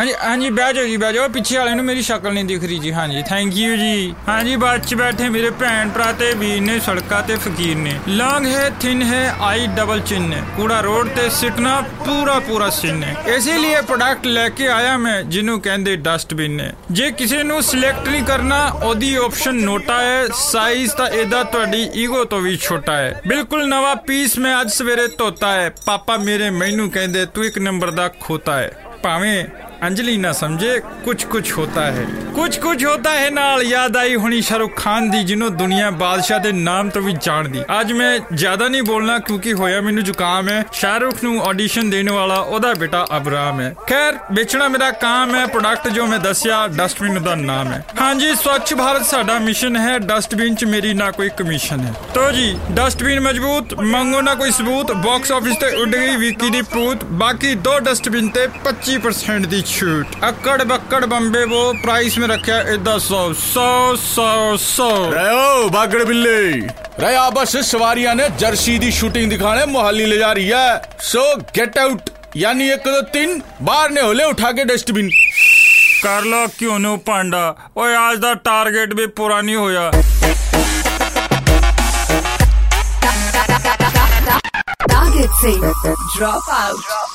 ਹਾਂਜੀ ਹਾਂਜੀ, ਬਹਿ ਜਾਓ ਜੀ, ਬਹਿ ਜਾਓ। ਪਿੱਛੇ ਵਾਲੇ ਨੂੰ ਮੇਰੀ ਸ਼ਕਲ ਨਹੀਂ ਦਿਖ ਰਹੀ ਜੀ। ਹਾਂਜੀ ਥੈਂਕ ਯੂ ਜੀ। ਹਾਂਜੀ ਬੱਸ 'ਚ ਬੈਠੇ ਮੇਰੇ ਭੈਣ ਭਰਾ ਤੇ ਵੀਰ ਨੇ, ਸੜਕਾਂ ਤੇ ਫਕੀਰ ਨੇ। ਲੌਂਗ ਹੈ, ਥਿਨ ਹੈ, ਆਈ ਡਬਲ ਚਿੰਨ ਹੈ ਕੂੜਾ ਰੋਡ ਤੇ ਸਿੱਟਣਾ ਪੂਰਾ ਪੂਰਾ ਸਿਨ ਹੈ ਇਸੇ ਲਈ ਪ੍ਰੋਡਕਟ ਲੈ ਕੇ ਆਇਆ ਮੈਂ, ਜਿਹਨੂੰ ਕਹਿੰਦੇ ਡਸਟਬਿਨ ਨੇ। ਜੇ ਕਿਸੇ ਨੂੰ ਸਿਲੈਕਟ ਨਹੀਂ ਕਰਨਾ, ਉਹਦੀ ਆਪਸ਼ਨ ਨੋਟਾ ਹੈ। ਸਾਈਜ਼ ਤਾਂ ਇਹਦਾ ਤੁਹਾਡੀ ਈਗੋ ਤੋਂ ਵੀ ਛੋਟਾ ਹੈ। ਬਿਲਕੁਲ ਨਵਾਂ ਪੀਸ ਮੈਂ ਅੱਜ ਸਵੇਰੇ ਧੋਤਾ ਹੈ। ਪਾਪਾ ਮੇਰੇ ਮੈਨੂੰ ਕਹਿੰਦੇ, ਤੂੰ ਇੱਕ ਨੰਬਰ ਦਾ ਖੋਤਾ ਹੈ। ਭਾਵੇਂ ਅੰਜਲੀ ਨਾ ਸਮਝੇ ਕੁਝ ਕੁਝ ਹੋਤਾ ਹੈ। ਕੁਝ ਕੁਝ ਹੋਤਾ ਹੈ ਨਾਲ ਯਾਦ ਆਈ ਹੁਣੀ ਸ਼ਾਹਰੁਖ ਖਾਨ ਦੀ, ਜਿਹਨੂੰ ਦੁਨੀਆ ਬਾਦਸ਼ਾਹ ਦੇ ਨਾਮ ਤੋਂ ਵੀ ਜਾਣਦੀ। ਅੱਜ ਮੈਂ ਜ਼ਿਆਦਾ ਨਹੀਂ ਬੋਲਣਾ ਕਿਉਂਕਿ ਹੋਇਆ ਮੈਨੂੰ ਜ਼ੁਕਾਮ ਹੈ। ਸ਼ਾਹਰੁਖ ਨੂੰ ਆਡੀਸ਼ਨ ਦੇਣ ਵਾਲਾ ਉਹਦਾ ਬੇਟਾ ਅਬਰਾਮ ਹੈ। ਖੈਰ, ਵੇਚਣਾ ਮੇਰਾ ਕੰਮ ਹੈ ਪ੍ਰੋਡਕਟ ਜੋ ਮੈਂ ਦੱਸਿਆ ਡਸਟਬਿਨ ਦਾ ਨਾਮ ਹੈ। ਹਾਂਜੀ, ਸਵੱਛ ਭਾਰਤ ਸਾਡਾ ਮਿਸ਼ਨ ਹੈ ਡਸਟਬਿਨ 'ਚ ਮੇਰੀ ਨਾ ਕੋਈ ਕਮਿਸ਼ਨ ਹੈ। ਤੋ ਜੀ ਡਸਟਬਿਨ ਮਜ਼ਬੂਤ, ਮੰਗੋ ਨਾ ਕੋਈ ਸਬੂਤ ਬਾਕਸ ਆਫਿਸ ਤੇ ਉੱਡ ਗਈ, ਵਿਕੀ ਦੀ ਪੂਤ ਬਾਕੀ ਦੋ ਡਸਟਬਿਨ ਤੇ 25% ਦੀ शूट अक्कड़ बक्कड़ बम्बे वो प्राइस में रखे इधर सौ सौ सौ सौ। रहो बागड़ बिल्ले। रे आपस सवार ने जर्सी दी शूटिंग दिखाने मोहाली ले जा रही है। सो गेट आउट यानी एक दो तीन बाहर ने होले उठा के डस्टबिन कर लो क्यों नो पांडा? और आज दा टारगेट भी पुरानी होया। टारगेट से ड्रॉप आउट